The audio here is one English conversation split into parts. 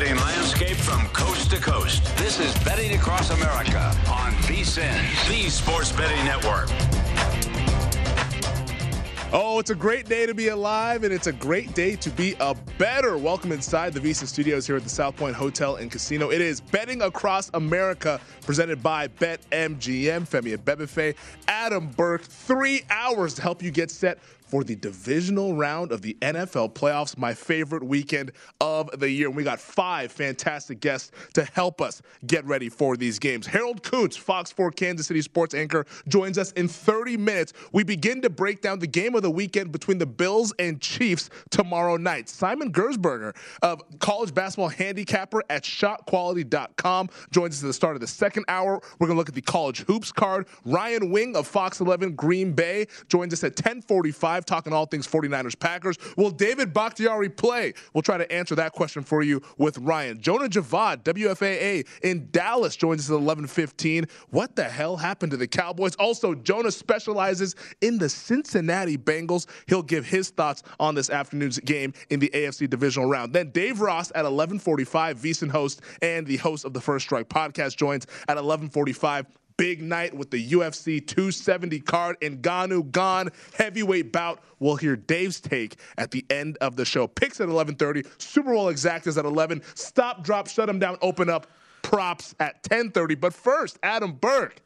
Betting landscape from coast to coast. This is Betting Across America on VSIN, the Sports Betting Network. Oh, it's a great day to be alive, and it's a great day to be a bettor. Welcome inside the VSIN Studios here at the South Point Hotel and Casino. It is Betting Across America, presented by BetMGM. Femi Abebefe, Adam Burke. Three hours to help you get set for the divisional round of the NFL playoffs, my favorite weekend of the year. And we got five fantastic guests to help us get ready for these games. Harold Kuntz, Fox 4 Kansas City sports anchor, joins us in 30 minutes. We begin to break down the game of the weekend between the Bills and Chiefs tomorrow night. Simon Gerszberg of college basketball handicapper at shotquality.com joins us at the start of the second hour. We're going to look at the college hoops card. Ryan Wing of Fox 11 Green Bay joins us at 1045 talking all things 49ers Packers. Will David Bakhtiari play? We'll try to answer that question for you with Ryan. Jonah Javad, WFAA in Dallas, joins us at 11:15. What the hell happened to the Cowboys? Also, Jonah specializes in the Cincinnati Bengals. He'll give his thoughts on this afternoon's game in the AFC divisional round. Then Dave Ross at 11:45, VSIN host and the host of the First Strike podcast joins at 11:45 big night with the UFC 270 card and Ngannou Gane heavyweight bout. We'll hear Dave's take at the end of the show. Picks at 11:30, Super Bowl exact is at 11. Stop, drop, shut them down, open up. Props at 10:30. But first, Adam Burke.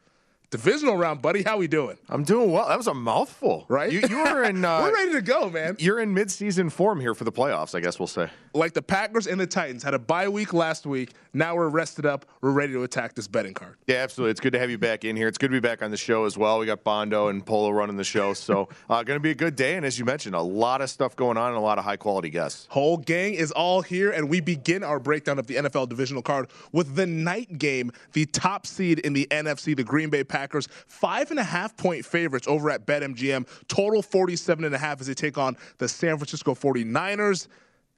Divisional round, buddy. How we doing? I'm doing well. That was a mouthful, right? You, you are in. Uh, We're ready to go, man. You're in mid-season form here for the playoffs, I guess we'll say. Like the Packers and the Titans had a bye week last week. Now we're rested up. We're ready to attack this betting card. Yeah, absolutely. It's good to have you back in here. It's good to be back on the show as well. We got Bondo and Polo running the show, so uh, going to be a good day. And as you mentioned, a lot of stuff going on and a lot of high-quality guests. Whole gang is all here, and we begin our breakdown of the NFL divisional card with the night game, the top seed in the NFC, the Green Bay Packers, five and a half point favorites over at BetMGM. Total 47 and a half as they take on the San Francisco 49ers.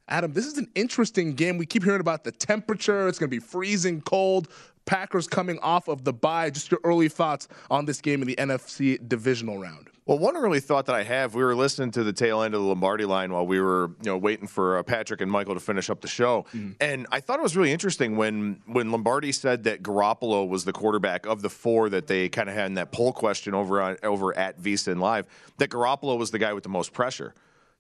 Adam, this is an interesting game. We keep hearing about the temperature. It's going to be freezing cold. Packers coming off of the bye. Just your early thoughts on this game in the NFC divisional round. Well, one early thought that I have, we were listening to the tail end of the Lombardi line while we were, you know, waiting for uh, Patrick and Michael to finish up the show, mm-hmm. and I thought it was really interesting when when Lombardi said that Garoppolo was the quarterback of the four that they kind of had in that poll question over on over at VSIN Live, that Garoppolo was the guy with the most pressure.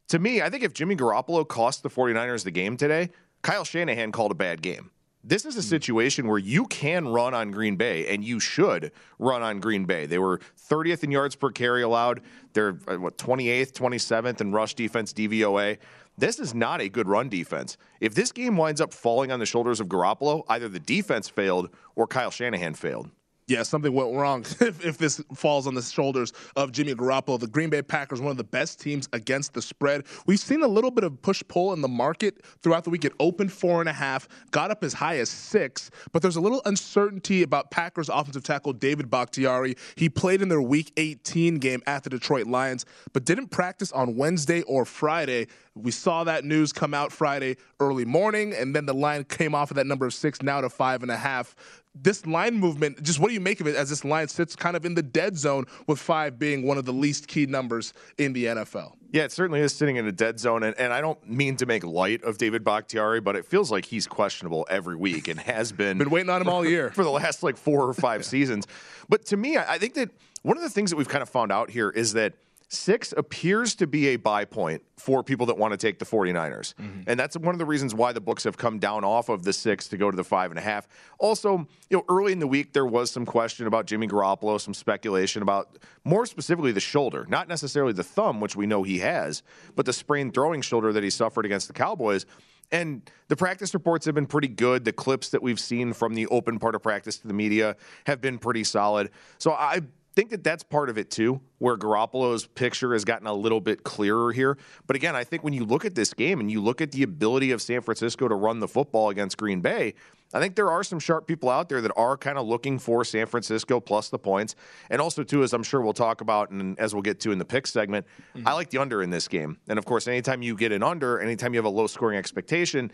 To me, I think if Jimmy Garoppolo cost the 49ers the game today, Kyle Shanahan called a bad game. This is a situation where you can run on Green Bay, and you should run on Green Bay. They were 30th in yards per carry allowed. They're uh, what 28th, 27th in rush defense DVOA. This is not a good run defense. If this game winds up falling on the shoulders of Garoppolo, either the defense failed or Kyle Shanahan failed yeah, something went wrong if, if, this falls on the shoulders of Jimmy Garoppolo. The Green Bay Packers, one of the best teams against the spread. We've seen a little bit of push pull in the market throughout the week. It opened four and a half, got up as high as six, but there's a little uncertainty about Packers offensive tackle David Bakhtiari. He played in their Week 18 game at the Detroit Lions, but didn't practice on Wednesday or Friday. We saw that news come out Friday early morning, and then the line came off of that number of six now to five and a half this line movement, just what do you make of it as this line sits kind of in the dead zone with five being one of the least key numbers in the NFL? Yeah, it certainly is sitting in a dead zone. And, and I don't mean to make light of David Bakhtiari, but it feels like he's questionable every week and has been. been waiting on him all year. For the last like four or five seasons. But to me, I think that one of the things that we've kind of found out here is that Six appears to be a buy point for people that want to take the 49ers. Mm-hmm. And that's one of the reasons why the books have come down off of the six to go to the five and a half. Also, you know, early in the week, there was some question about Jimmy Garoppolo, some speculation about more specifically the shoulder, not necessarily the thumb, which we know he has, but the sprained throwing shoulder that he suffered against the Cowboys. And the practice reports have been pretty good. The clips that we've seen from the open part of practice to the media have been pretty solid. So I think that that's part of it too, where Garoppolo's picture has gotten a little bit clearer here. But again, I think when you look at this game and you look at the ability of San Francisco to run the football against Green Bay, I think there are some sharp people out there that are kind of looking for San Francisco plus the points. And also, too, as I'm sure we'll talk about and as we'll get to in the pick segment, mm-hmm. I like the under in this game. And of course, anytime you get an under, anytime you have a low scoring expectation,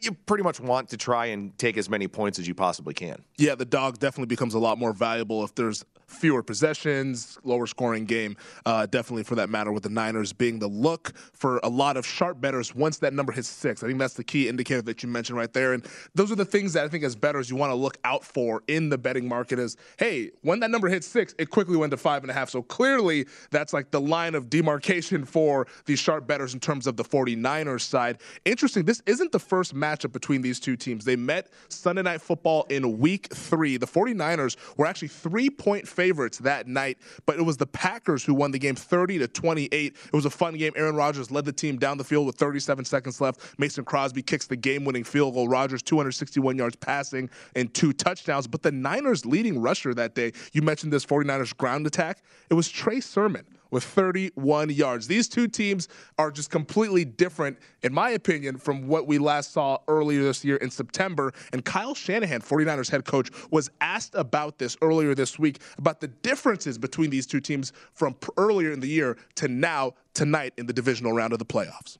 you pretty much want to try and take as many points as you possibly can. Yeah, the dog definitely becomes a lot more valuable if there's fewer possessions, lower scoring game, uh, definitely for that matter, with the Niners being the look for a lot of sharp bettors once that number hits six. I think that's the key indicator that you mentioned right there. And those are the things that I think as bettors you want to look out for in the betting market is, hey, when that number hits six, it quickly went to five and a half. So clearly that's like the line of demarcation for these sharp bettors in terms of the 49ers side. Interesting, this isn't the first matchup between these two teams. They met Sunday Night Football in week three. The 49ers were actually three point favorites that night, but it was the Packers who won the game 30 to 28. It was a fun game. Aaron Rodgers led the team down the field with 37 seconds left. Mason Crosby kicks the game winning field goal. Rodgers 261 yards passing and two touchdowns. But the Niners leading rusher that day, you mentioned this 49ers ground attack, it was Trey Sermon with 31 yards. These two teams are just completely different, in my opinion, from what we last saw earlier this year in September. And Kyle Shanahan, 49ers head coach, was asked about this earlier this week about the differences between these two teams from earlier in the year to now, tonight, in the divisional round of the playoffs.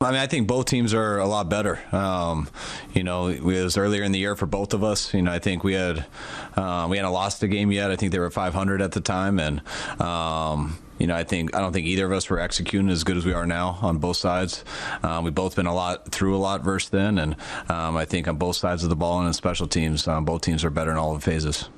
I mean, I think both teams are a lot better. Um, you know, it was earlier in the year for both of us. You know, I think we had uh, we hadn't lost a game yet. I think they were 500 at the time, and um, you know, I think I don't think either of us were executing as good as we are now on both sides. Um, we've both been a lot through a lot versus then, and um, I think on both sides of the ball and in special teams, um, both teams are better in all the phases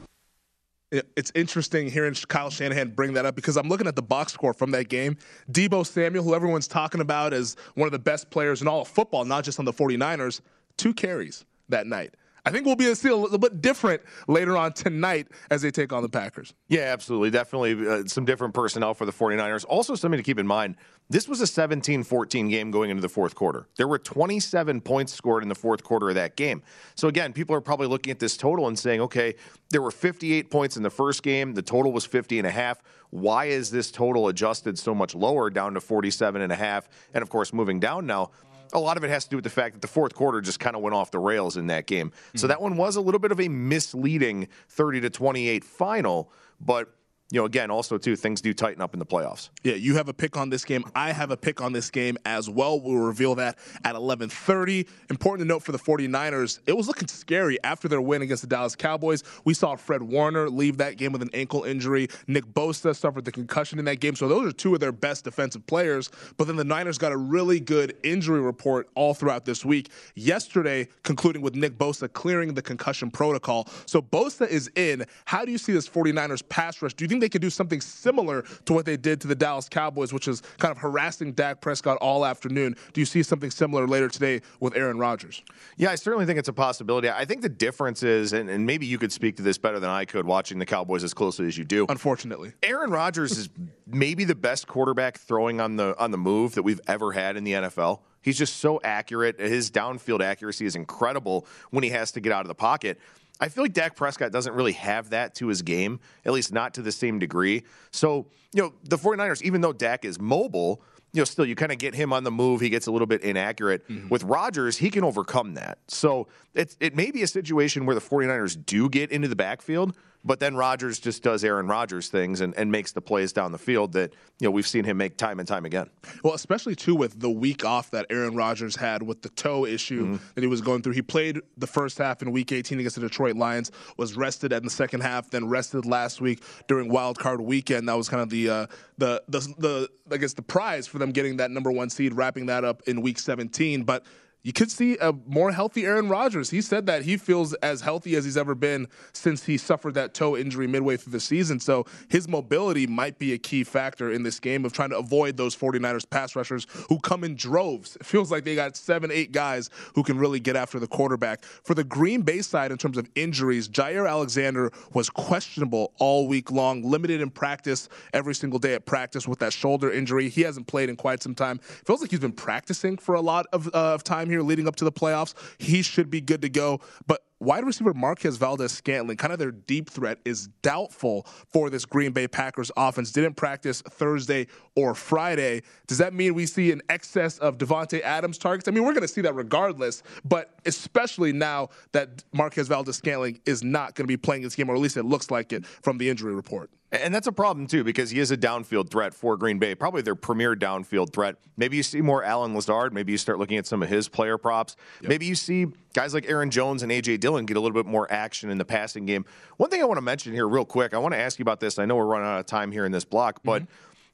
it's interesting hearing Kyle Shanahan bring that up because I'm looking at the box score from that game. Deebo Samuel, who everyone's talking about as one of the best players in all of football, not just on the 49ers, two carries that night. I think we'll be see a little bit different later on tonight as they take on the Packers. Yeah, absolutely. Definitely uh, some different personnel for the 49ers. Also, something to keep in mind this was a 17 14 game going into the fourth quarter. There were 27 points scored in the fourth quarter of that game. So, again, people are probably looking at this total and saying, okay, there were 58 points in the first game, the total was 50 and a half. Why is this total adjusted so much lower down to 47 and a half? And, of course, moving down now a lot of it has to do with the fact that the fourth quarter just kind of went off the rails in that game. Mm-hmm. So that one was a little bit of a misleading 30 to 28 final, but you know, again, also too, things do tighten up in the playoffs. Yeah, you have a pick on this game. I have a pick on this game as well. We'll reveal that at 11:30. Important to note for the 49ers, it was looking scary after their win against the Dallas Cowboys. We saw Fred Warner leave that game with an ankle injury. Nick Bosa suffered the concussion in that game. So those are two of their best defensive players. But then the Niners got a really good injury report all throughout this week. Yesterday, concluding with Nick Bosa clearing the concussion protocol. So Bosa is in. How do you see this 49ers pass rush? Do you think they could do something similar to what they did to the Dallas Cowboys, which is kind of harassing Dak Prescott all afternoon. Do you see something similar later today with Aaron Rodgers? Yeah, I certainly think it's a possibility. I think the difference is, and, and maybe you could speak to this better than I could watching the Cowboys as closely as you do. Unfortunately, Aaron Rodgers is maybe the best quarterback throwing on the on the move that we've ever had in the NFL. He's just so accurate. His downfield accuracy is incredible when he has to get out of the pocket. I feel like Dak Prescott doesn't really have that to his game, at least not to the same degree. So, you know, the 49ers, even though Dak is mobile, you know, still you kind of get him on the move. He gets a little bit inaccurate. Mm-hmm. With Rodgers, he can overcome that. So it, it may be a situation where the 49ers do get into the backfield, but then Rodgers just does Aaron Rodgers things and, and makes the plays down the field that you know we've seen him make time and time again. Well, especially too with the week off that Aaron Rodgers had with the toe issue mm-hmm. that he was going through. He played the first half in Week 18 against the Detroit Lions, was rested in the second half, then rested last week during Wild Card Weekend. That was kind of the uh, the the the I guess the prize for them getting that number one seed, wrapping that up in Week 17, but you could see a more healthy Aaron Rodgers. He said that he feels as healthy as he's ever been since he suffered that toe injury midway through the season. So his mobility might be a key factor in this game of trying to avoid those 49ers pass rushers who come in droves. It feels like they got seven, eight guys who can really get after the quarterback. For the Green Bay side, in terms of injuries, Jaire Alexander was questionable all week long, limited in practice every single day at practice with that shoulder injury. He hasn't played in quite some time. Feels like he's been practicing for a lot of, uh, of time here leading up to the playoffs. He should be good to go. But wide receiver Marquez Valdes Scantling, kind of their deep threat, is doubtful for this Green Bay Packers offense. Didn't practice Thursday or Friday. Does that mean we see an excess of Davante Adams targets? I mean, we're going to see that regardless, but especially now that Marquez Valdes Scantling is not going to be playing this game, or at least it looks like it from the injury report. And that's a problem too because he is a downfield threat for Green Bay, probably their premier downfield threat. Maybe you see more Allen Lazard. Maybe you start looking at some of his player props. Yep. Maybe you see guys like Aaron Jones and AJ Dillon get a little bit more action in the passing game. One thing I want to mention here, real quick, I want to ask you about this. I know we're running out of time here in this block, but. Mm-hmm.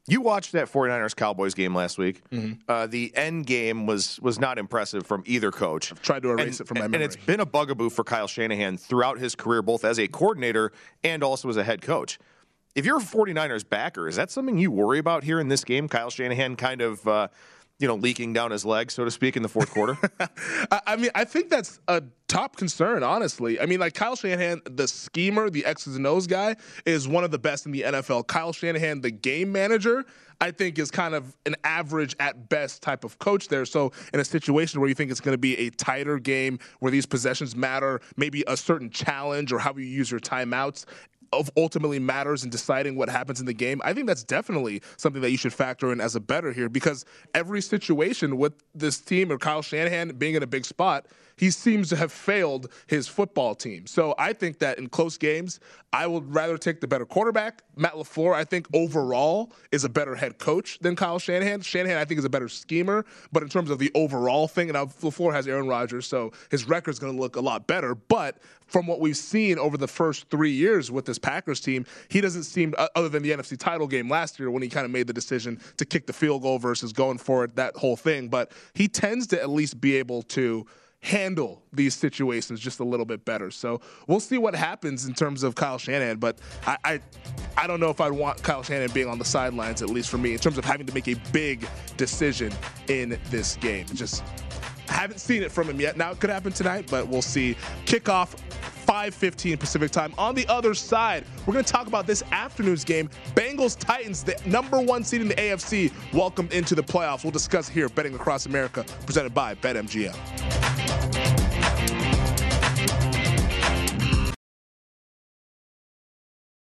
You watched that 49ers Cowboys game last week. Mm-hmm. Uh, the end game was was not impressive from either coach. I've tried to erase and, it from my memory. And it's been a bugaboo for Kyle Shanahan throughout his career, both as a coordinator and also as a head coach. If you're a 49ers backer, is that something you worry about here in this game? Kyle Shanahan kind of, uh, you know, leaking down his leg, so to speak, in the fourth quarter? I mean, I think that's a top concern, honestly. I mean, like Kyle Shanahan, the schemer, the X's and O's guy, is one of the best in the NFL. Kyle Shanahan, the game manager, I think is kind of an average at best type of coach there. So in a situation where you think it's going to be a tighter game, where these possessions matter, maybe a certain challenge or how you use your timeouts, ultimately matters in deciding what happens in the game, I think that's definitely something that you should factor in as a bettor here because every situation with this team or Kyle Shanahan being in a big spot, he seems to have failed his football team. So I think that in close games, I would rather take the better quarterback. Matt LaFleur, I think overall is a better head coach than Kyle Shanahan. Shanahan, I think, is a better schemer, but in terms of the overall thing, and LaFleur has Aaron Rodgers, so his record's going to look a lot better. But from what we've seen over the first three years with this Packers team, he doesn't seem, other than the NFC title game last year when he kind of made the decision to kick the field goal versus going for it, that whole thing, but he tends to at least be able to handle these situations just a little bit better. So we'll see what happens in terms of Kyle Shanahan. But I, I, I don't know if I'd want Kyle Shanahan being on the sidelines, at least for me, in terms of having to make a big decision in this game. Just haven't seen it from him yet. Now it could happen tonight, but we'll see. Kickoff 5:15 Pacific time. On the other side, we're going to talk about this afternoon's game. Bengals Titans, the number one seed in the AFC, welcomed into the playoffs. We'll discuss here, betting across America, presented by BetMGM.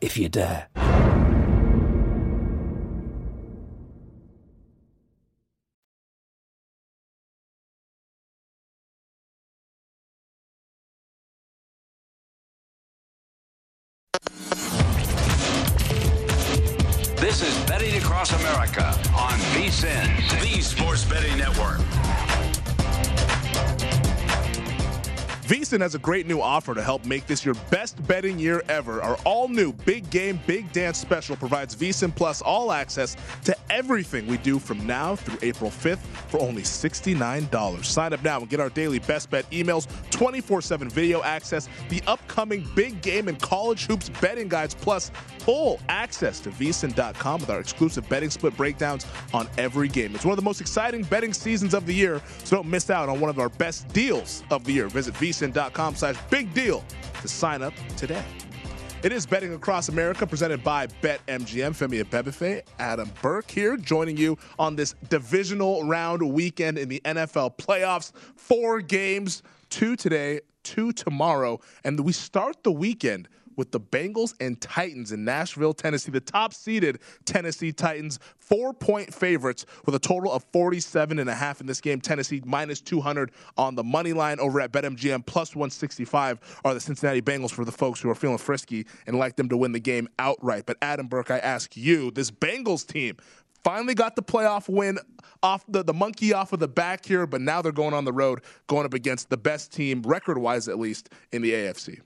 if you dare. Has a great new offer to help make this your best betting year ever. Our all new Big Game, Big Dance special provides VSiN Plus all access to everything we do from now through April 5th for only $69. Sign up now and get our daily best bet emails, 24 7 video access, the upcoming big game and college hoops betting guides, plus full access to VSiN.com with our exclusive betting split breakdowns on every game. It's one of the most exciting betting seasons of the year, so don't miss out on one of our best deals of the year. Visit VSiN.com slash big deal to sign up today. It is Betting Across America presented by BetMGM. Femi Abebefe, Adam Burke here joining you on this divisional round weekend in the NFL playoffs. Four games, two today, two tomorrow. And we start the weekend with the Bengals and Titans in Nashville, Tennessee. The top seeded Tennessee Titans, four point favorites with a total of 47 and a half in this game. Tennessee minus 200 on the money line over at BetMGM plus 165 are the Cincinnati Bengals for the folks who are feeling frisky and like them to win the game outright. But Adam Burke, I ask you, this Bengals team finally got the playoff win off the, the monkey off of the back here, but now they're going on the road, going up against the best team, record wise at least, in the AFC.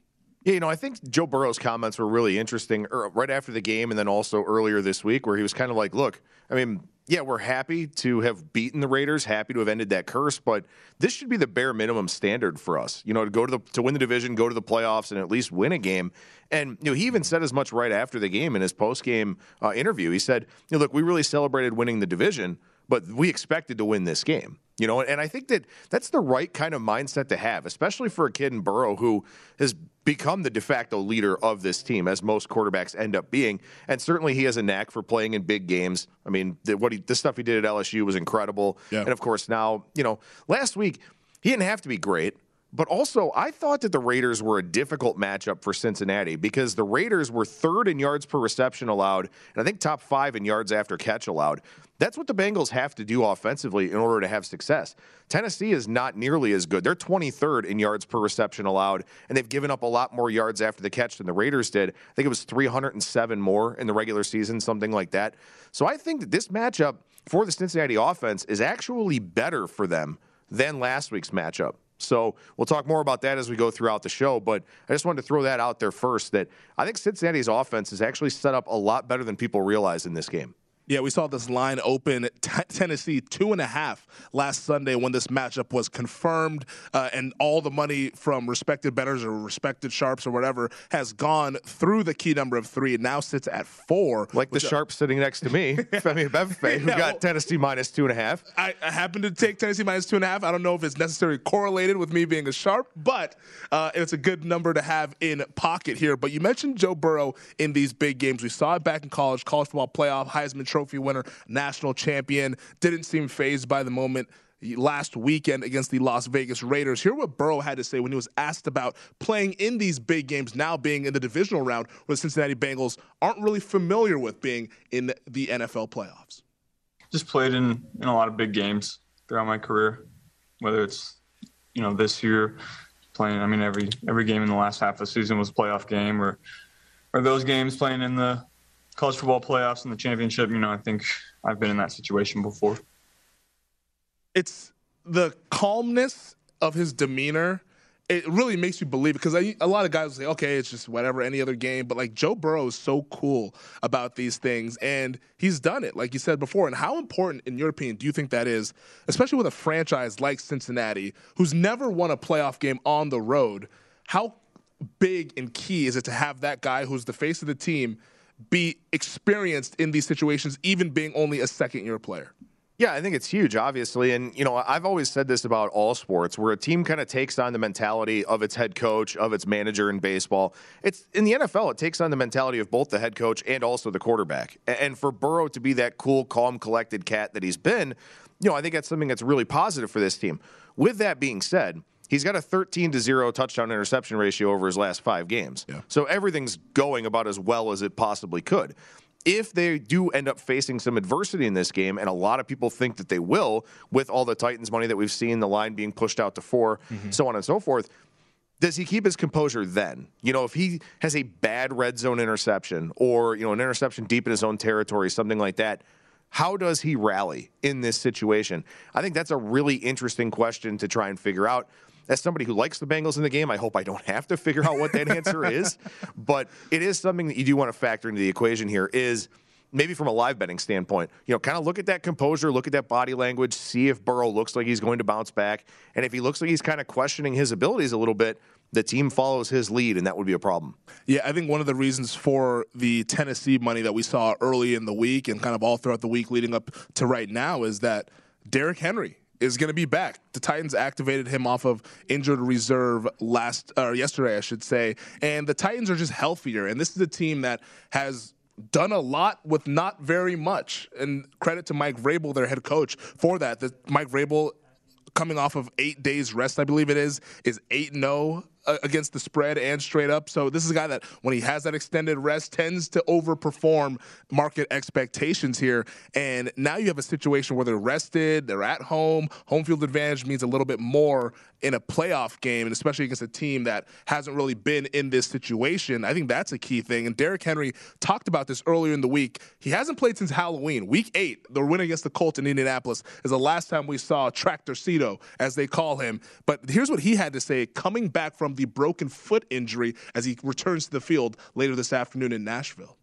Yeah, you know, I think Joe Burrow's comments were really interesting er, right after the game and then also earlier this week where he was kind of like, look, I mean, yeah, we're happy to have beaten the Raiders, happy to have ended that curse, but this should be the bare minimum standard for us. You know, to go to the to win the division, go to the playoffs, and at least win a game. And you know, he even said as much right after the game in his post game uh, interview. He said, you know, "Look, we really celebrated winning the division, but we expected to win this game." You know, and I think that that's the right kind of mindset to have, especially for a kid in Burrow who has become the de facto leader of this team, as most quarterbacks end up being. And certainly, he has a knack for playing in big games. I mean, the, what he, the stuff he did at LSU was incredible. Yeah. And of course, now you know, last week he didn't have to be great. But also, I thought that the Raiders were a difficult matchup for Cincinnati because the Raiders were third in yards per reception allowed, and I think top five in yards after catch allowed. That's what the Bengals have to do offensively in order to have success. Tennessee is not nearly as good. They're 23rd in yards per reception allowed, and they've given up a lot more yards after the catch than the Raiders did. I think it was 307 more in the regular season, something like that. So I think that this matchup for the Cincinnati offense is actually better for them than last week's matchup. So we'll talk more about that as we go throughout the show. But I just wanted to throw that out there first that I think Cincinnati's offense is actually set up a lot better than people realize in this game. Yeah, we saw this line open t- Tennessee two and a half last Sunday when this matchup was confirmed, uh, and all the money from respected bettors or respected sharps or whatever has gone through the key number of three. It now sits at four. Like the sharp sitting next to me, Femi Abebefe, who Yeah, got well- Tennessee minus two and a half. I, I happen to take Tennessee minus two and a half. I don't know if it's necessarily correlated with me being a sharp, but uh, it's a good number to have in pocket here. But you mentioned Joe Burrow in these big games. We saw it back in college, college football playoff, Heisman Trophy winner, national champion. Didn't seem phased by the moment last weekend against the Las Vegas Raiders. Hear what Burrow had to say when he was asked about playing in these big games, now being in the divisional round, where the Cincinnati Bengals aren't really familiar with being in the NFL playoffs. just played in, in a lot of big games throughout my career, whether it's you know this year playing. I mean every every game in the last half of the season was a playoff game, or or those games playing in the college football playoffs and the championship. You know I think I've been in that situation before. it's the calmness of his demeanor. It really makes you believe because I, a lot of guys will say, "Okay, it's just whatever, any other game." But like Joe Burrow is so cool about these things, and he's done it, like you said before. And how important, in your opinion, do you think that is, especially with a franchise like Cincinnati, who's never won a playoff game on the road? How big and key is it to have that guy who's the face of the team be experienced in these situations, even being only a second-year player? Yeah, I think it's huge, obviously. And, you know, I've always said this about all sports where a team kind of takes on the mentality of its head coach, of its manager in baseball. It's in the NFL, it takes on the mentality of both the head coach and also the quarterback. And for Burrow to be that cool, calm, collected cat that he's been, you know, I think that's something that's really positive for this team. With that being said, He's got a 13 to 0 touchdown interception ratio over his last five games. So everything's going about as well as it possibly could. If they do end up facing some adversity in this game, and a lot of people think that they will, with all the Titans money that we've seen, the line being pushed out to 4 mm-hmm. so on and so forth, does he keep his composure then? You know, if he has a bad red zone interception or, you know, an interception deep in his own territory, something like that, how does he rally in this situation? I think that's a really interesting question to try and figure out. As somebody who likes the Bengals in the game, I hope I don't have to figure out what that answer is. But it is something that you do want to factor into the equation here. Is maybe from a live betting standpoint, you know, kind of look at that composure, look at that body language, see if Burrow looks like he's going to bounce back. And if he looks like he's kind of questioning his abilities a little bit, the team follows his lead, and that would be a problem. Yeah, I think one of the reasons for the Tennessee money that we saw early in the week and kind of all throughout the week leading up to right now is that Derrick Henry is going to be back. The Titans activated him off of injured reserve last or yesterday, I should say, and the Titans are just healthier. And this is a team that has done a lot with not very much. And credit to Mike Vrabel, their head coach, for that. That Mike Vrabel coming off of eight days rest, I believe it is, is 8 0 uh, Uh, against the spread and straight up. So this is a guy that, when he has that extended rest, tends to overperform market expectations here. And now you have a situation where they're rested, they're at home. Home field advantage means a little bit more in a playoff game, and especially against a team that hasn't really been in this situation. I think that's a key thing. And Derrick Henry talked about this earlier in the week. He hasn't played since Halloween. Week eight, the win against the Colts in Indianapolis is the last time we saw Tractor Cito, as they call him. But here's what he had to say coming back from the broken foot injury as he returns to the field later this afternoon in Nashville.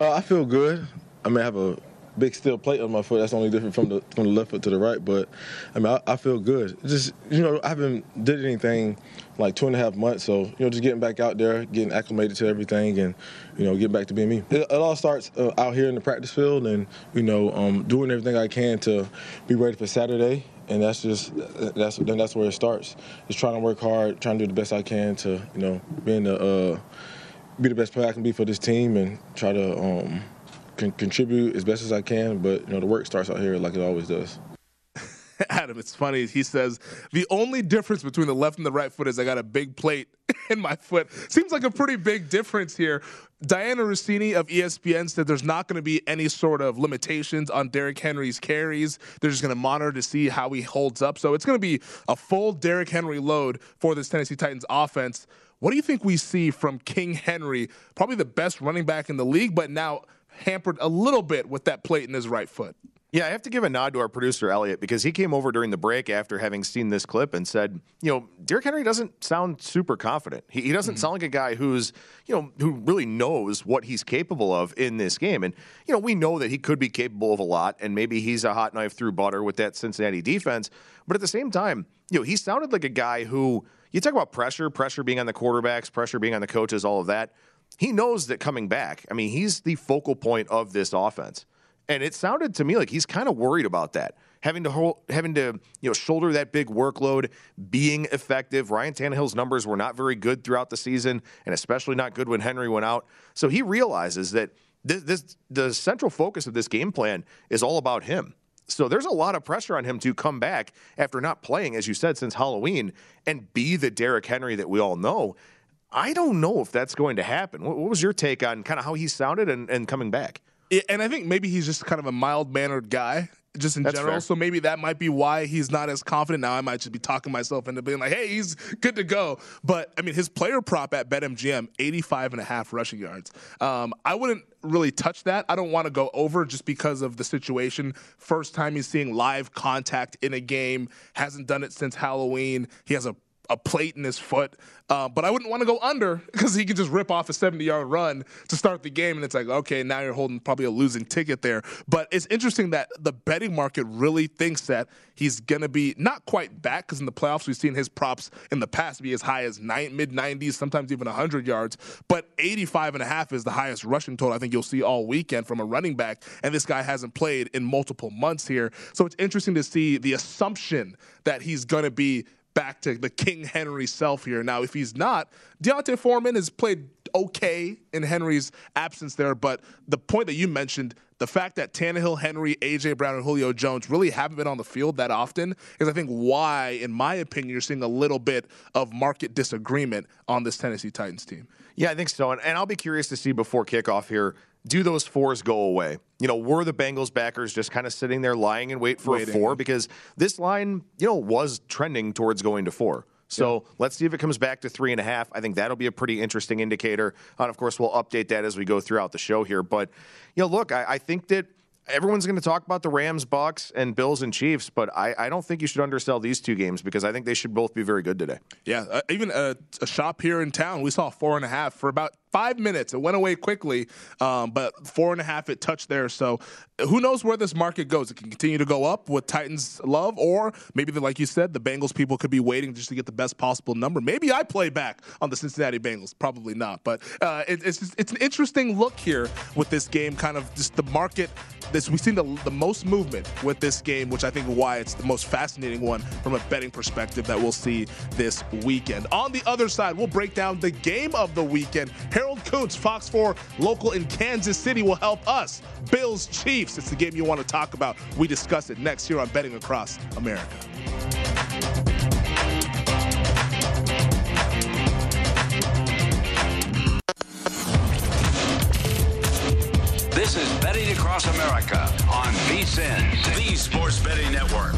Uh, I feel good. I mean, I have a big steel plate on my foot. That's only different from the from the left foot to the right. But I mean, I, I, feel good. Just you know, I haven't did anything like two and a half months. So you know, just getting back out there, getting acclimated to everything, and you know, getting back to being me. It, it all starts uh, out here in the practice field, and you know, um, doing everything I can to be ready for Saturday. And that's just that's then that's where it starts. Just trying to work hard, trying to do the best I can to you know being the uh, be the best player I can be for this team, and try to. Um, can contribute as best as I can, but you know the work starts out here like it always does. Adam, it's funny. He says the only difference between the left and the right foot is I got a big plate in my foot. Seems like a pretty big difference here. Dianna Russini of ESPN said there's not going to be any sort of limitations on Derrick Henry's carries. They're just going to monitor to see how he holds up. So it's going to be a full Derrick Henry load for this Tennessee Titans offense. What do you think we see from King Henry? Probably the best running back in the league, but now hampered a little bit with that plate in his right foot. Yeah, I have to give a nod to our producer Elliot because he came over during the break after having seen this clip and said, you know, Derrick Henry doesn't sound super confident. He, he doesn't mm-hmm. sound like a guy who's, you know, who really knows what he's capable of in this game. And you know, we know that he could be capable of a lot, and maybe he's a hot knife through butter with that Cincinnati defense. But at the same time, you know, he sounded like a guy who you talk about pressure, pressure being on the quarterbacks, pressure being on the coaches, all of that he knows that coming back, I mean, he's the focal point of this offense. And it sounded to me like he's kind of worried about that. Having to hold, having to you know shoulder that big workload, being effective. Ryan Tannehill's numbers were not very good throughout the season, and especially not good when Henry went out. So he realizes that this, this the central focus of this game plan is all about him. So there's a lot of pressure on him to come back after not playing, as you said, since Halloween and be the Derrick Henry that we all know. I don't know if that's going to happen. What, what was your take on kind of how he sounded and, and coming back? And I think maybe he's just kind of a mild mannered guy, just in That's general. Fair. So maybe that might be why he's not as confident. Now I might just be talking myself into being like, hey, he's good to go. But I mean, his player prop at BetMGM, 85 and a half rushing yards. Um, I wouldn't really touch that. I don't want to go over just because of the situation. First time he's seeing live contact in a game, hasn't done it since Halloween. He has a a plate in his foot. Uh, but I wouldn't want to go under because he could just rip off a 70 yard run to start the game. And it's like, okay, now you're holding probably a losing ticket there. But it's interesting that the betting market really thinks that he's going to be not quite back because in the playoffs, we've seen his props in the past be as high as nine, mid 90s, sometimes even 100 yards. But 85 and a half is the highest rushing total I think you'll see all weekend from a running back. And this guy hasn't played in multiple months here. So it's interesting to see the assumption that he's going to be back to the King Henry self here. Now, if he's not, D'Onta Foreman has played okay in Henry's absence there, but the point that you mentioned, the fact that Tannehill, Henry, AJ Brown, and Julio Jones really haven't been on the field that often is, I think, why, in my opinion, you're seeing a little bit of market disagreement on this Tennessee Titans team. Yeah, I think so. And, and I'll be curious to see before kickoff here do those fours go away? You know, were the Bengals backers just kind of sitting there lying in wait for Waiting. a four? Because this line, you know, was trending towards going to four. So yeah. let's see if it comes back to three and a half. I think that'll be a pretty interesting indicator. And of course, we'll update that as we go throughout the show here. But, you know, look, I, I think that everyone's going to talk about the Rams, Bucks, and Bills and Chiefs, but I, I, don't think you should undersell these two games because I think they should both be very good today. Yeah, uh, even a, a, shop here in town, we saw four and a half for about five minutes. It went away quickly, um, but four and a half it touched there. So who knows where this market goes? It can continue to go up with Titans love, or maybe, the, like you said, the Bengals people could be waiting just to get the best possible number. Maybe I play back on the Cincinnati Bengals. Probably not, but uh, it, it's just, it's an interesting look here with this game. Kind of just the market. This we've seen the, the most movement with this game, which I think why it's the most fascinating one from a betting perspective that we'll see this weekend. On the other side, we'll break down the game of the weekend. Harold Kuntz, Fox 4 local in Kansas City, will help us. Bills Chiefs. It's the game you want to talk about. We discuss it next here on Betting Across America. This is Betting Across America on VSIN, the Sports Betting Network.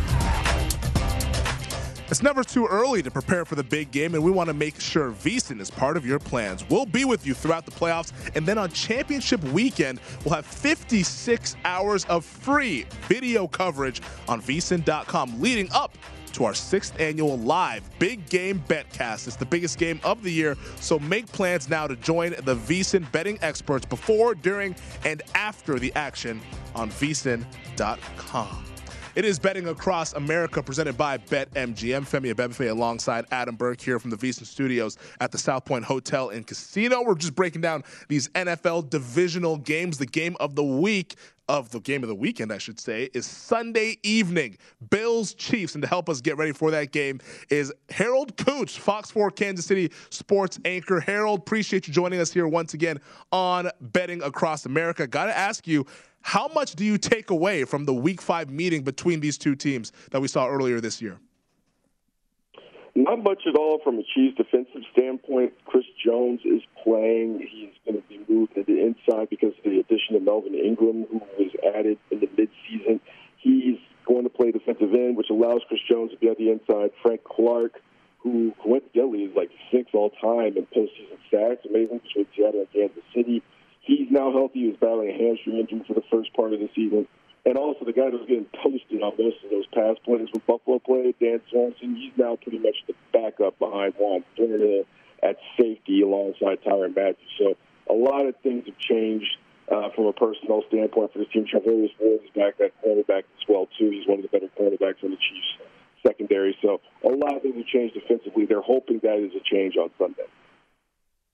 It's never too early to prepare for the big game, and we want to make sure VSIN is part of your plans. We'll be with you throughout the playoffs, and then on championship weekend, we'll have 56 hours of free video coverage on VSIN.com leading up to our sixth annual live big game betcast. It's the biggest game of the year, so make plans now to join the VSIN betting experts before, during, and after the action on VSIN.com. It is betting across America presented by BetMGM. Femi Abebefe alongside Adam Burke here from the VSIN Studios at the South Point Hotel and Casino. We're just breaking down these NFL divisional games. The game of the week of the game of the weekend, I should say, is Sunday evening. Bills Chiefs. And to help us get ready for that game is Harold Kuntz, Fox 4 Kansas City sports anchor. Harold, appreciate you joining us here once again on Betting Across America. Got to ask you, how much do you take away from the Week Five meeting between these two teams that we saw earlier this year? Not much at all from a Chiefs defensive standpoint. Chris Jones is playing. He's going to be moved to the inside because of the addition of Melvin Ingram, who was added in the midseason. He's going to play defensive end, which allows Chris Jones to be on the inside. Frank Clark, who coincidentally is like sixth all time in postseason sacks, amazing between Seattle and Kansas City. He's now healthy. He was battling a hamstring injury for the first part of the season. And also the guy that was getting toasted on most of those pass plays when Buffalo played, Dan Sorensen, he's now pretty much the backup behind Juan Thornhill at safety alongside Tyrann Mathieu. So a lot of things have changed uh, from a personnel standpoint for this team. Charvarius Ward is back at cornerback as well, too. He's one of the better cornerbacks on the Chiefs secondary. So a lot of things have changed defensively. They're hoping that is a change on Sunday.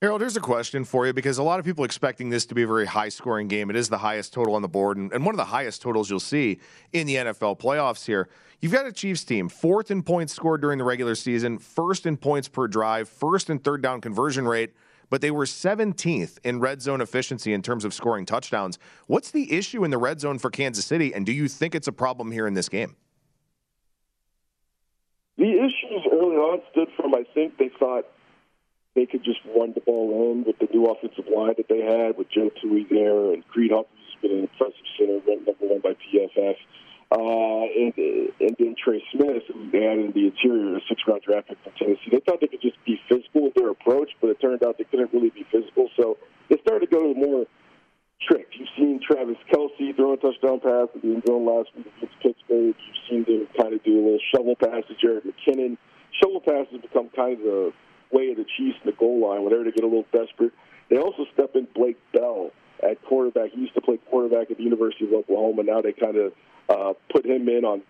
Harold, here's a question for you because a lot of people expecting this to be a very high scoring game. It is the highest total on the board and, and, one of the highest totals you'll see in the NFL playoffs here. You've got a Chiefs team, fourth in points scored during the regular season, first in points per drive, first and third down conversion rate, but they were 17th in red zone efficiency in terms of scoring touchdowns. What's the issue in the red zone for Kansas City, and do you think it's a problem here in this game? The issues early on stood from, I think they thought they could just run the ball in with the new offensive line that they had with Joe Thuney there and Creed Humphrey's been an impressive center, ranked number one by PFF. Uh, and, and then Trey Smith, who they had in the interior, a six-round draft pick from Tennessee. They thought they could just be physical with their approach, but it turned out they couldn't really be physical. So they started to go to more trick. You've seen Travis Kelce throw a touchdown pass at the end zone last week against Pittsburgh. You've seen them kind of do a little shovel pass to Jerick McKinnon. Shovel passes become kind of the way of the Chiefs in the goal line whenever they get a little desperate. They also step in Blake Bell at quarterback. He used to play quarterback at the University of Oklahoma. Now they kind of uh, put him in on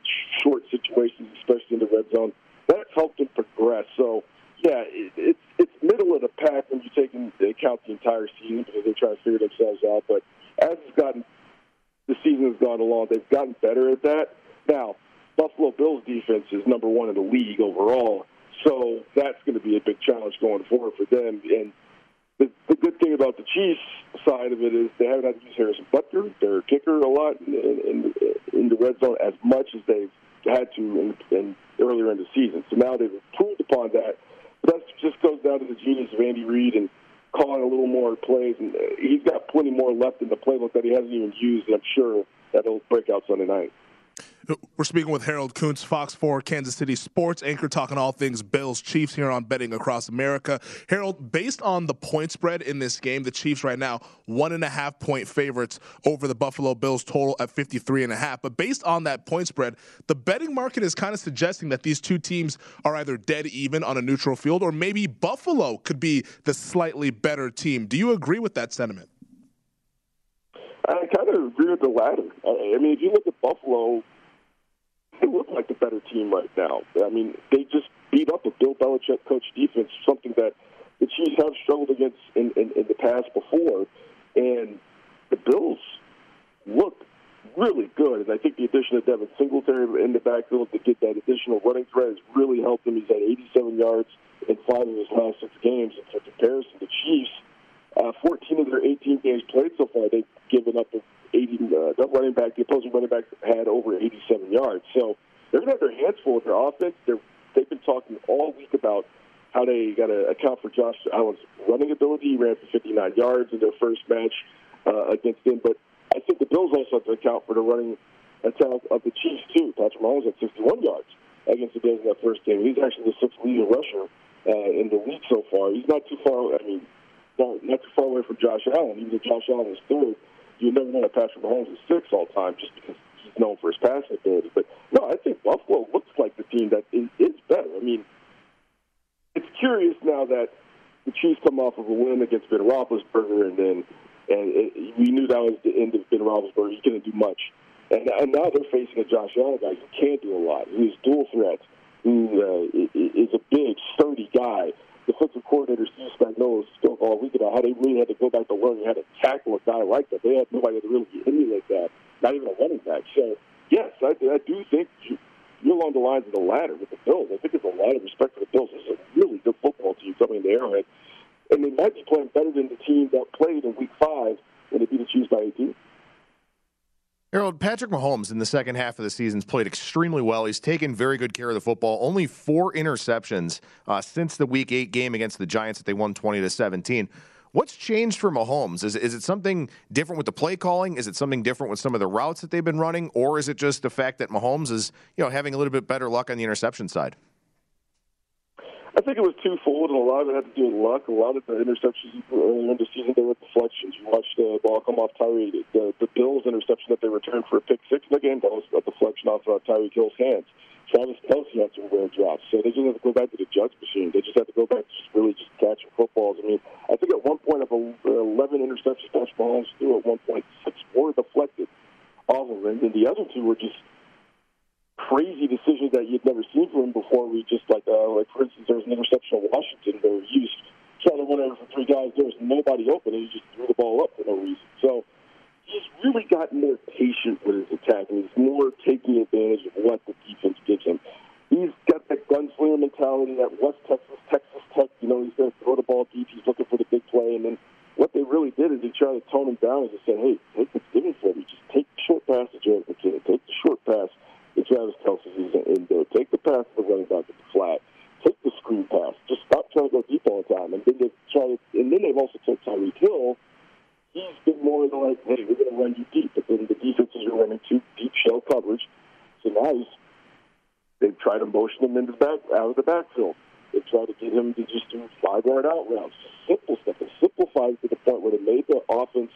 short situations, especially in the red zone. That's helped him progress. So, yeah, it, it's it's middle of the pack when you take into account the entire season because they're trying to figure themselves out. But as it's gotten, the season has gone along, they've gotten better at that. Now, Buffalo Bills defense is number one in the league overall. So that's going to be a big challenge going forward for them. And the, the good thing about the Chiefs side of it is they haven't had to use Harrison Butker, their kicker, a lot in, in, in the red zone as much as they've had to in, in earlier in the season. So now they've improved upon that. But that just goes down to the genius of Andy Reid and calling a little more plays. And uh, he's got plenty more left in the playbook that he hasn't even used. And I'm sure that'll break out Sunday night. We're speaking with Harold Kuntz, Fox 4 Kansas City sports anchor, talking all things Bills Chiefs here on Betting Across America. Harold, based on the point spread in this game, the Chiefs right now one and a half point favorites over the Buffalo Bills total at 53 and a half. But based on that point spread, the betting market is kind of suggesting that these two teams are either dead even on a neutral field or maybe Buffalo could be the slightly better team. Do you agree with that sentiment? I kind of agree with the latter. I mean, if you look at Buffalo, they look like the better team right now. I mean, they just beat up a Bill Belichick coach defense, something that the Chiefs have struggled against in, in, in the past before. And the Bills look really good. And I think the addition of Devin Singletary in the backfield to get that additional running threat has really helped him. He's had 87 yards in five of his last six games. And for comparison, the Chiefs, uh, 14 of their 18 games played so far, they've given up 80, uh, running back, the opposing running back had over 87 yards. So they're going to have their hands full with their offense. They're, they've been talking all week about how they got to account for Josh Allen's running ability. He ran for 59 yards in their first match uh, against them. But I think the Bills also have to account for the running attack of the Chiefs, too. Patrick Mahomes had 61 yards against the Bills in that first game. He's actually the sixth leading rusher uh, in the league so far. He's not too far, I mean, not, not too far away from Josh Allen. Even though Josh Allen is third, you never know that Patrick Mahomes is six all time just because he's known for his passing ability. But no, I think Buffalo looks like the team that is, is better. I mean, it's curious now that the Chiefs come off of a win against Ben Roethlisberger, and then and it, we knew that was the end of Ben Roethlisberger. He couldn't do much, and, and now they're facing a Josh Allen guy who can't do a lot. He's dual threat, who uh, is a big, sturdy guy defensive coordinator Steve Spagnuolo spoke all week about how they really had to go back to learning how to tackle a guy like that. They had nobody to really emulate that, not even a running back. So, yes, I, I do think you're along the lines of the latter with the Bills. I think there's a lot of respect for the Bills. This is a really good football team coming into Arrowhead. And they might be playing better than the team that played in week five when they beat the Chiefs by 18. Harold, Patrick Mahomes in the second half of the season's played extremely well. He's taken very good care of the football. Only four interceptions uh, since the Week Eight game against the Giants that they won twenty to seventeen. What's changed for Mahomes? Is, is it something different with the play calling? Is it something different with some of the routes that they've been running, or is it just the fact that Mahomes is you know having a little bit better luck on the interception side? I think it was twofold, and a lot of it had to do with luck. A lot of the interceptions earlier in the season, they were deflections. You watched the ball come off Tyreek. The, the Bills' interception that they returned for a pick six in the game, that was a deflection off uh, Tyreek Hill's hands. Travis Kelce had some rare drops. So they just have to go back to the JUGS machine. They just have to go back to just really just catching footballs. I mean, I think at one point of 11 interceptions Patrick Mahomes at one point six were deflected off of him, and the other two were just crazy decisions that you'd never seen from him before. We just like, uh, like for instance, there was an interception of Washington where he was trying to run over for three guys. There was nobody open, and he just threw the ball up for no reason. So he's really gotten more patient with his attack, and he's more taking advantage of what the defense gives him. He's got that gunslinger mentality that West Texas, Texas Tech. You know, he's going to throw the ball deep. He's looking for the big play, and then what they really did is they tried to tone him down and just said, "Hey, take what's given for you. Just take the short pass to Jerick McKinnon. Take the short pass." The Travis Kelce is in there. Take the pass to the running back at the flat. Take the screen pass. Just stop trying to go deep all the time. And then they've tried, and then they've also took Tyreek Hill. He's been more in the like, hey, we're going to run you deep, but then the defenses are running too deep shell coverage. So now he's they've tried to motion him in the back out of the backfield. They tried to get him to just do five yard out routes, simple stuff. They simplified to the point where they made the offense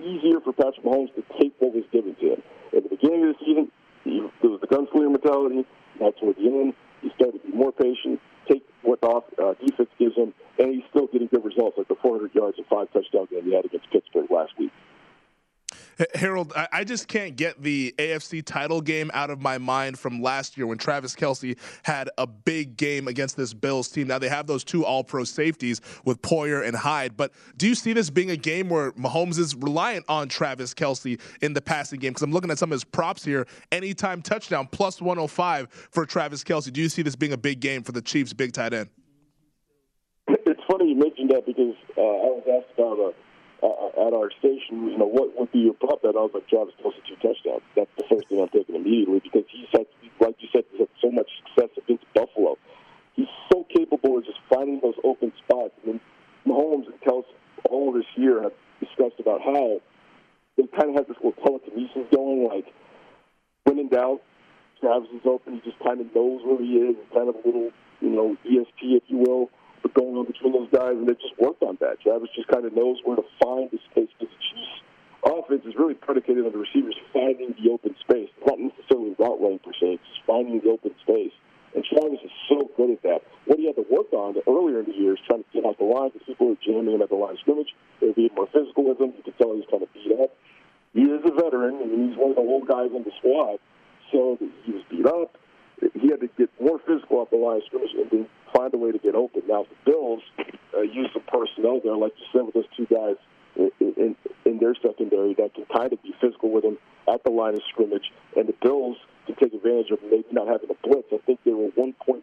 easier for Patrick Mahomes to take what was given to him. At the beginning of the season, there was the gunslinger mentality. Now toward the end, he started to be more patient, take what the uh, defense gives him, and he's still getting good results, like the 400 yards and five touchdown game he had against Pittsburgh last week. Harold, I just can't get the AFC title game out of my mind from last year when Travis Kelce had a big game against this Bills team. Now they have those two all pro safeties with Poyer and Hyde, but do you see this being a game where Mahomes is reliant on Travis Kelce in the passing game? Because I'm looking at some of his props here. Anytime touchdown plus 105 for Travis Kelce. Do you see this being a big game for the Chiefs' big tight end? It's funny you mentioned that because uh, I was asked about a uh, at our station, you know, what would be your prop bet? I was like, Travis Kelce two touchdowns. That's the first thing I'm taking immediately because he's had, like you said, he's had so much success against Buffalo. He's so capable of just finding those open spots. Mean, Mahomes and Kelce all this year have discussed about how they kind of have this little telekinesis going, like when in doubt, he's open. He just kind of knows where he is. Kind of a little, you know, ESP, if you will, but going on between those guys, and they just worked on that. Travis just kind of knows where to find the space because the Chiefs' offense is really predicated on the receivers finding the open space, not necessarily route running per se, just finding the open space. And Travis is so good at that. What he had to work on earlier in the year is trying to get out the line because people were jamming him at the line of scrimmage. They were being more physical with him. You could tell he was kind of beat up. He is a veteran, and he's one of the old guys on the squad. So he was beat up. He had to get more physical off the line of scrimmage and then find a way to get open. Now, the Bills uh, use some personnel there, like you said, with those two guys in, in, in their secondary that can kind of be physical with him at the line of scrimmage. And the Bills can take advantage of maybe not having a blitz. I think they were 1.3%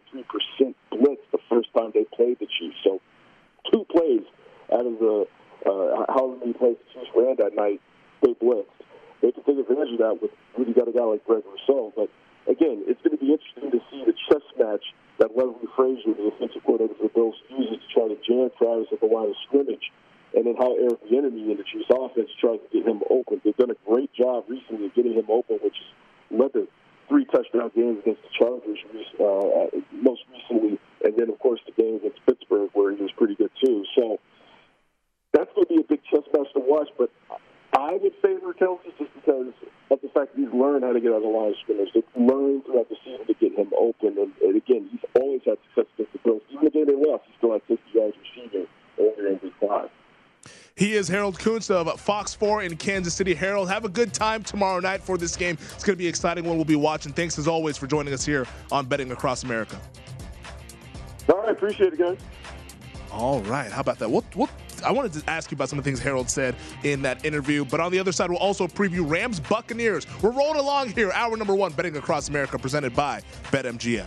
blitz the first time they played the Chiefs. So two plays out of the uh, however many plays the Chiefs ran that night, they blitzed. They can take advantage of that with when you got a guy like Greg Rousseau. But again, it's going to be interesting to see the chess match that Leslie Frazier, the offensive coordinator for the Bills, uses to try to jam Travis at the line of scrimmage and then how Eric Bieniemy and the Chiefs offense tries to get him open. They've done a great job recently of getting him open, which has led to three touchdown games against the Chargers uh, most recently, and then of course the game against Pittsburgh where he was pretty good too. So that's going to be a big chess match to watch, but. I would favor Kelce just because of the fact that he's learned how to get out of the line of scrimmage. They've learned throughout the season to get him open. And, and again, he's always had success against the Bills. Even the day they lost, he still had 50 yards receiving over in week five. He is Harold Kuntz of Fox 4 in Kansas City. Harold, have a good time tomorrow night for this game. It's going to be exciting one we'll be watching. Thanks as always for joining us here on Betting Across America. All right, appreciate it, guys. All right, how about that? We'll, we'll, I wanted to ask you about some of the things Harold said in that interview, but on the other side, we'll also preview Rams Buccaneers. We're rolling along here. Hour number one, Betting Across America, presented by BetMGM.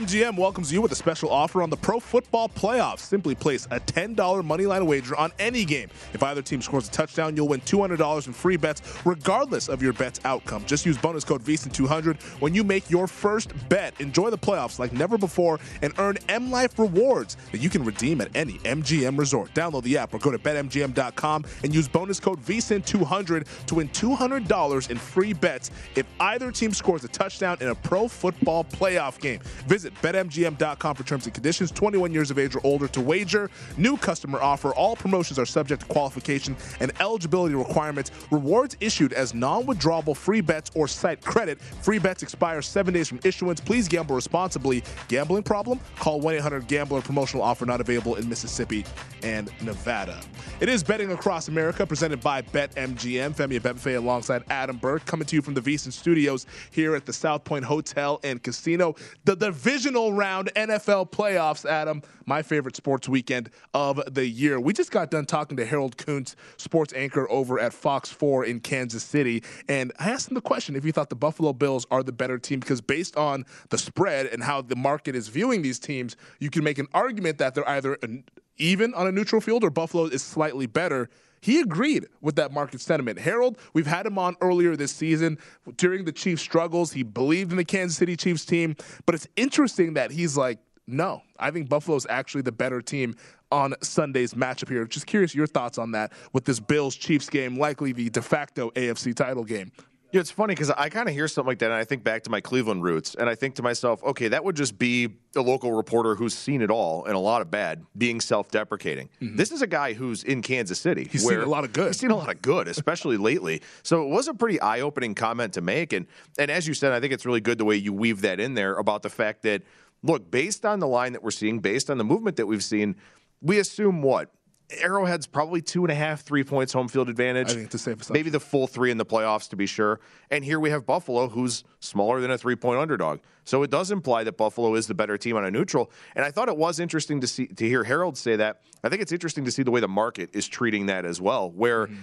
BetMGM welcomes you with a special offer on the Pro Football Playoffs. Simply place a $10 moneyline wager on any game. If either team scores a touchdown, you'll win $200 in free bets, regardless of your bet's outcome. Just use bonus code VSIN200 when you make your first bet. Enjoy the playoffs like never before and earn M Life rewards that you can redeem at any MGM resort. Download the app or go to BetMGM.com and use bonus code VSIN200 to win $200 in free bets if either team scores a touchdown in a Pro Football Playoff game. Visit betmgm.com for terms and conditions. 21 years of age or older to wager. New customer offer. All promotions are subject to qualification and eligibility requirements. Rewards issued as non-withdrawable free bets or site credit. Free bets expire seven days from issuance. Please gamble responsibly. Gambling problem? Call 1-800-GAMBLER. Promotional offer not available in Mississippi and Nevada. It is Betting Across America presented by BetMGM. Femi Abebefe alongside Adam Burke coming to you from the VSIN Studios here at the South Point Hotel and Casino. The divisional round NFL playoffs, Adam, my favorite sports weekend of the year. We just got done talking to Harold Kuntz, sports anchor over at Fox 4 in Kansas City, and I asked him the question if he thought the Buffalo Bills are the better team because based on the spread and how the market is viewing these teams, you can make an argument that they're either even on a neutral field or Buffalo is slightly better. He agreed with that market sentiment. Harold, we've had him on earlier this season during the Chiefs' struggles. He believed in the Kansas City Chiefs team, but it's interesting that he's like, No, I think Buffalo's actually the better team on Sunday's matchup here. Just curious your thoughts on that with this Bills Chiefs game, likely the de facto AFC title game. Yeah, it's funny because I kind of hear something like that, and I think back to my Cleveland roots, and I think to myself, okay, that would just be a local reporter who's seen it all and a lot of bad being self-deprecating. Mm-hmm. This is a guy who's in Kansas City. He's seen a lot of good. He's seen a lot of good, especially lately. So it was a pretty eye-opening comment to make, and and as you said, I think it's really good the way you weave that in there about the fact that look, based on the line that we're seeing, based on the movement that we've seen, we assume what Arrowhead's probably two and a half, three points home field advantage. I think it's a safe assumption. Maybe the full three in the playoffs to be sure. And here we have Buffalo, who's smaller than a three point underdog. So it does imply that Buffalo is the better team on a neutral. And I thought it was interesting to see to hear Harold say that. I think it's interesting to see the way the market is treating that as well, where. Mm-hmm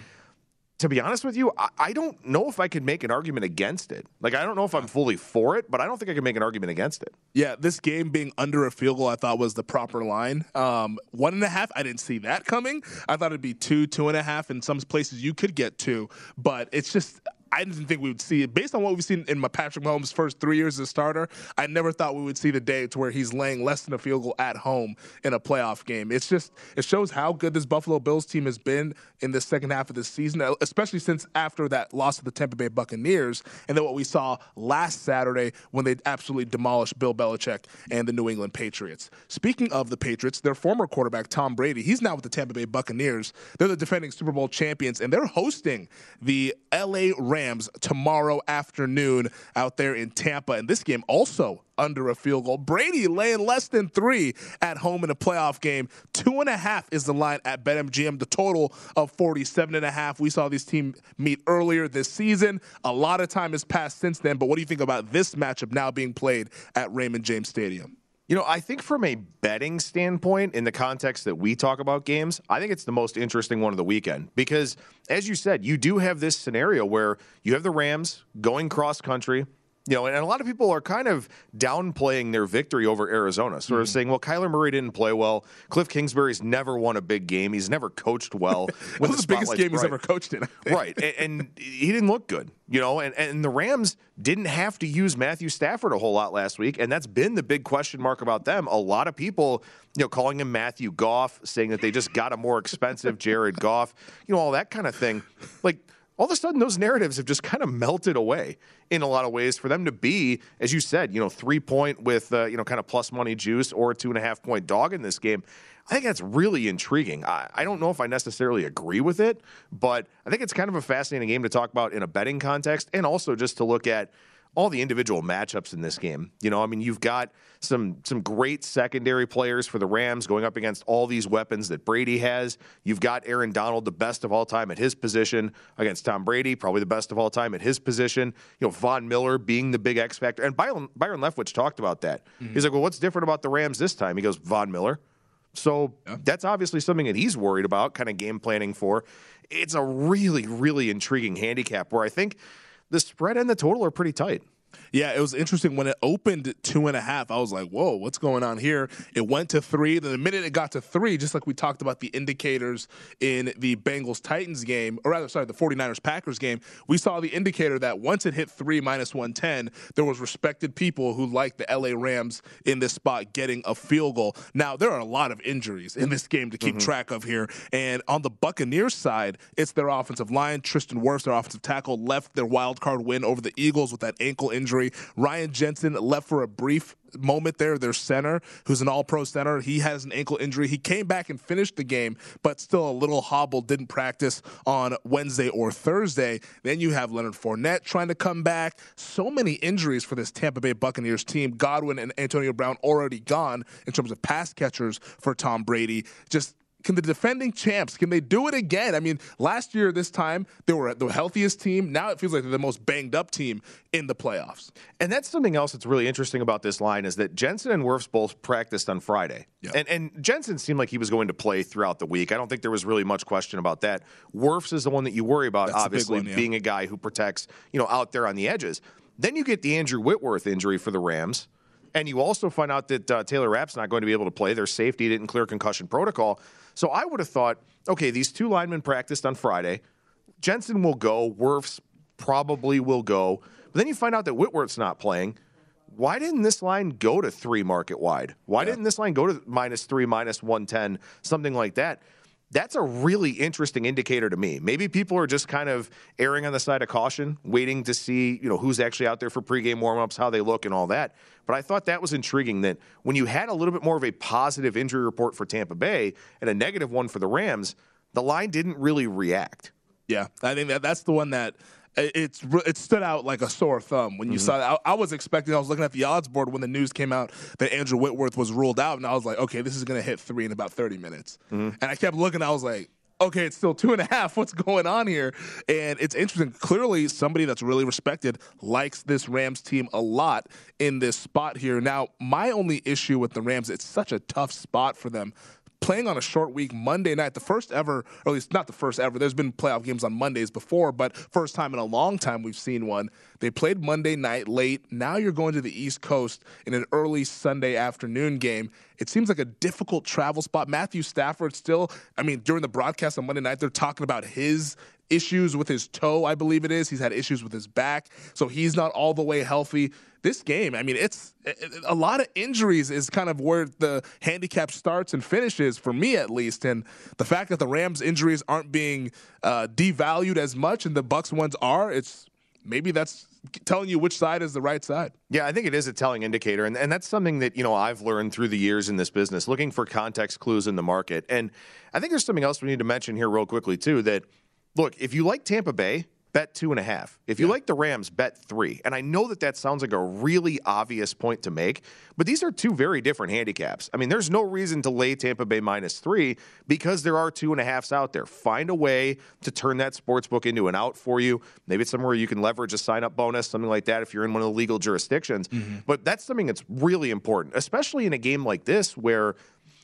to be honest with you, I, I, don't know if I could make an argument against it. Like, I don't know if I'm fully for it, but I don't think I can make an argument against it. Yeah, this game being under a field goal, I thought was the proper line. Um, one and a half, I didn't see that coming. I thought it'd be two, two and a half. In some places, you could get two, but it's just I didn't think we would see it based on what we've seen in my Patrick Mahomes' first three years as a starter. I never thought we would see the day to where he's laying less than a field goal at home in a playoff game. It's just it shows how good this Buffalo Bills team has been in the second half of the season, especially since after that loss to the Tampa Bay Buccaneers, and then what we saw last Saturday when they absolutely demolished Bill Belichick and the New England Patriots. Speaking of the Patriots, their former quarterback Tom Brady, he's now with the Tampa Bay Buccaneers. They're the defending Super Bowl champions, and they're hosting the L.A. Rams Rams tomorrow afternoon out there in Tampa. And this game also under a field goal. Brady laying less than three at home in a playoff game. Two and a half is the line at BetMGM. The total of 47 and a half. We saw these teams meet earlier this season. A lot of time has passed since then. But what do you think about this matchup now being played at Raymond James Stadium? You know, I think from a betting standpoint, in the context that we talk about games, I think it's the most interesting one of the weekend because, as you said, you do have this scenario where you have the Rams going cross country. You know, and a lot of people are kind of downplaying their victory over Arizona, sort of mm-hmm. saying, "Well, Kyler Murray didn't play well. Cliff Kingsbury's never won a big game. He's never coached well. When the, the biggest game bright. he's ever coached in, right? And, and, he didn't look good. You know, and and the Rams didn't have to use Matthew Stafford a whole lot last week, and that's been the big question mark about them. A lot of people, you know, calling him Matthew Goff, saying that they just got a more expensive Jared Goff, you know, all that kind of thing, like all of a sudden those narratives have just kind of melted away in a lot of ways for them to be, as you said, you know, three point with, uh, you know, kind of plus money juice or two and a half point dog in this game. I think that's really intriguing. I, I don't know if I necessarily agree with it, but I think it's kind of a fascinating game to talk about in a betting context and also just to look at all the individual matchups in this game. You know, I mean, you've got some some great secondary players for the Rams going up against all these weapons that Brady has. You've got Aaron Donald, the best of all time at his position, against Tom Brady, probably the best of all time at his position. You know, Von Miller being the big X factor, and Byron, Byron Leftwich talked about that. Mm-hmm. He's like, "Well, what's different about the Rams this time?" He goes, "Von Miller." So yeah. that's obviously something that he's worried about, kind of game planning for. It's a really, really intriguing handicap where I think the spread and the total are pretty tight. Yeah, it was interesting when it opened two and a half. I was like, "Whoa, what's going on here?" It went to three. Then the minute it got to three, just like we talked about the indicators in the Bengals Titans game, or rather, sorry, the 49ers Packers game, we saw the indicator that once it hit three minus 110, there was respected people who liked the LA Rams in this spot getting a field goal. Now there are a lot of injuries in this game to keep mm-hmm. track of here, and on the Buccaneers side, it's their offensive line. Tristan Wirfs, their offensive tackle, left their wild card win over the Eagles with that ankle injury injury. Ryan Jensen left for a brief moment there. Their center, who's an all pro center, he has an ankle injury. He came back and finished the game, but still a little hobbled, didn't practice on Wednesday or Thursday. Then you have Leonard Fournette trying to come back. So many injuries for this Tampa Bay Buccaneers team. Godwin and Antonio Brown already gone in terms of pass catchers for Tom Brady. Just can the defending champs can they do it again? I mean, last year this time they were the healthiest team. Now it feels like they're the most banged up team in the playoffs. And that's something else that's really interesting about this line is that Jensen and Wirfs both practiced on Friday. Yeah. And and Jensen seemed like he was going to play throughout the week. I don't think there was really much question about that. Wirfs is the one that you worry about, that's obviously, one, yeah. being a guy who protects, you know, out there on the edges. Then you get the Andrew Whitworth injury for the Rams. And you also find out that uh, Taylor Rapp's not going to be able to play. Their safety didn't clear concussion protocol. So I would have thought, okay, these two linemen practiced on Friday. Jensen will go. Wirfs probably will go. But then you find out that Whitworth's not playing. why didn't this line go to three market wide? Why yeah. didn't this line go to minus three, minus 110, something like that? That's a really interesting indicator to me. Maybe people are just kind of erring on the side of caution, waiting to see, you know, who's actually out there for pregame warmups, how they look, and all that. But I thought that was intriguing that when you had a little bit more of a positive injury report for Tampa Bay and a negative one for the Rams, the line didn't really react. Yeah, I think that that's the one that it's it stood out like a sore thumb when you mm-hmm. saw that. I, I, was expecting. I was looking at the odds board when the news came out that Andrew Whitworth was ruled out, and I was like, okay, this is going to hit three in about thirty minutes. Mm-hmm. And I kept looking. I was like, okay, it's still two and a half. What's going on here? And it's interesting. Clearly, somebody that's really respected likes this Rams team a lot in this spot here. Now, my only issue with the Rams, it's such a tough spot for them playing on a short week Monday night, the first ever, or at least not the first ever. There's been playoff games on Mondays before, but first time in a long time we've seen one. They played Monday night late. Now you're going to the East Coast in an early Sunday afternoon game. It seems like a difficult travel spot. Matthew Stafford still, I mean, during the broadcast on Monday night, they're talking about his issues with his toe, I believe it is. He's had issues with his back, so he's not all the way healthy. This game, I mean, it's a lot of injuries is kind of where the handicap starts and finishes for me at least, and the fact that the Rams' injuries aren't being uh, devalued as much and the Bucks ones are, it's maybe that's telling you which side is the right side. Yeah, I think it is a telling indicator. And, and that's something that, you know, I've learned through the years in this business, looking for context clues in the market. And I think there's something else we need to mention here real quickly, too, that – look, if you like Tampa Bay, bet two and a half. If you yeah. like the Rams, bet three. And I know that that sounds like a really obvious point to make, but these are two very different handicaps. I mean, there's no reason to lay Tampa Bay minus three because there are two and a halfs out there. Find a way to turn that sports book into an out for you. Maybe it's somewhere you can leverage a sign up bonus, something like that, if you're in one of the legal jurisdictions. Mm-hmm. But that's something that's really important, especially in a game like this where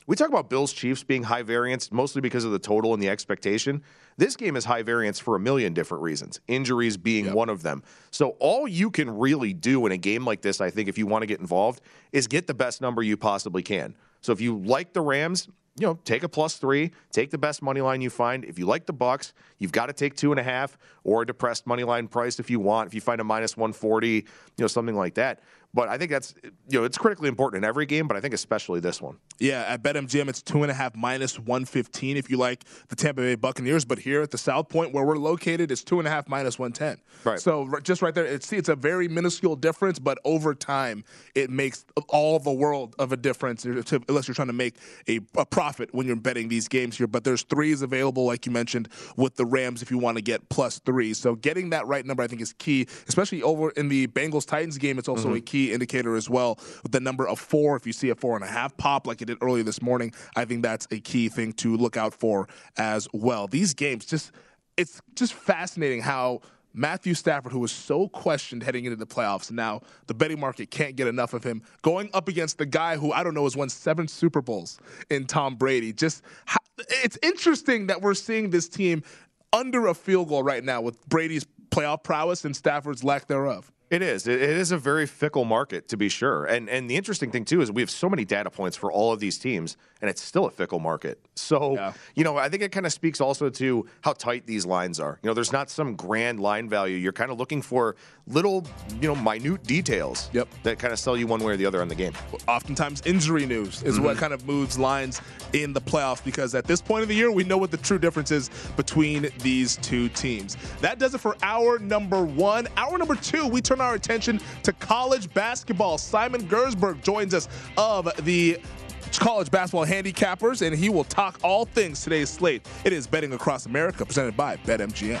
we talk about Bills Chiefs being high variance mostly because of the total and the expectation. This game is high variance for a million different reasons, injuries being yep. one of them. So, all you can really do in a game like this, I think, if you want to get involved, is get the best number you possibly can. So, if you like the Rams, you know, take a plus three, take the best money line you find. If you like the Bucks, you've got to take two and a half or a depressed money line price if you want. If you find a minus 140, you know, something like that. But I think that's you know it's critically important in every game, but I think especially this one. Yeah, at BetMGM it's two and a half minus one fifteen if you like the Tampa Bay Buccaneers. But here at the South Point where we're located, it's two and a half minus one ten. Right. So just right there, it's it's a very minuscule difference, but over time it makes all the world of a difference. Unless you're trying to make a, a profit when you're betting these games here. But there's threes available, like you mentioned, with the Rams if you want to get plus three. So getting that right number I think is key, especially over in the Bengals Titans game. It's also mm-hmm. a key indicator as well with the number of four. If you see a four and a half pop like it did earlier this morning, I think that's a key thing to look out for as well. These games just it's just fascinating how Matthew Stafford, who was so questioned heading into the playoffs, now the betting market can't get enough of him. Going up against the guy who I don't know has won seven Super Bowls in Tom Brady. Just it's interesting that we're seeing this team under a field goal right now with Brady's playoff prowess and Stafford's lack thereof. It is. It is a very fickle market, to be sure. And and the interesting thing too is we have so many data points for all of these teams, and it's still a fickle market. So yeah. you know, I think it kind of speaks also to how tight these lines are. You know, there's not some grand line value. You're kind of looking for little, you know, minute details. Yep. That kind of sell you one way or the other on the game. Oftentimes, injury news is mm-hmm. what kind of moves lines in the playoffs because at this point of the year, we know what the true difference is between these two teams. That does it for hour number one. Hour number two, we turn our attention to college basketball. Simon Gerszberg joins us of the college basketball handicappers, and he will talk all things today's slate. It is Betting Across America, presented by BetMGM.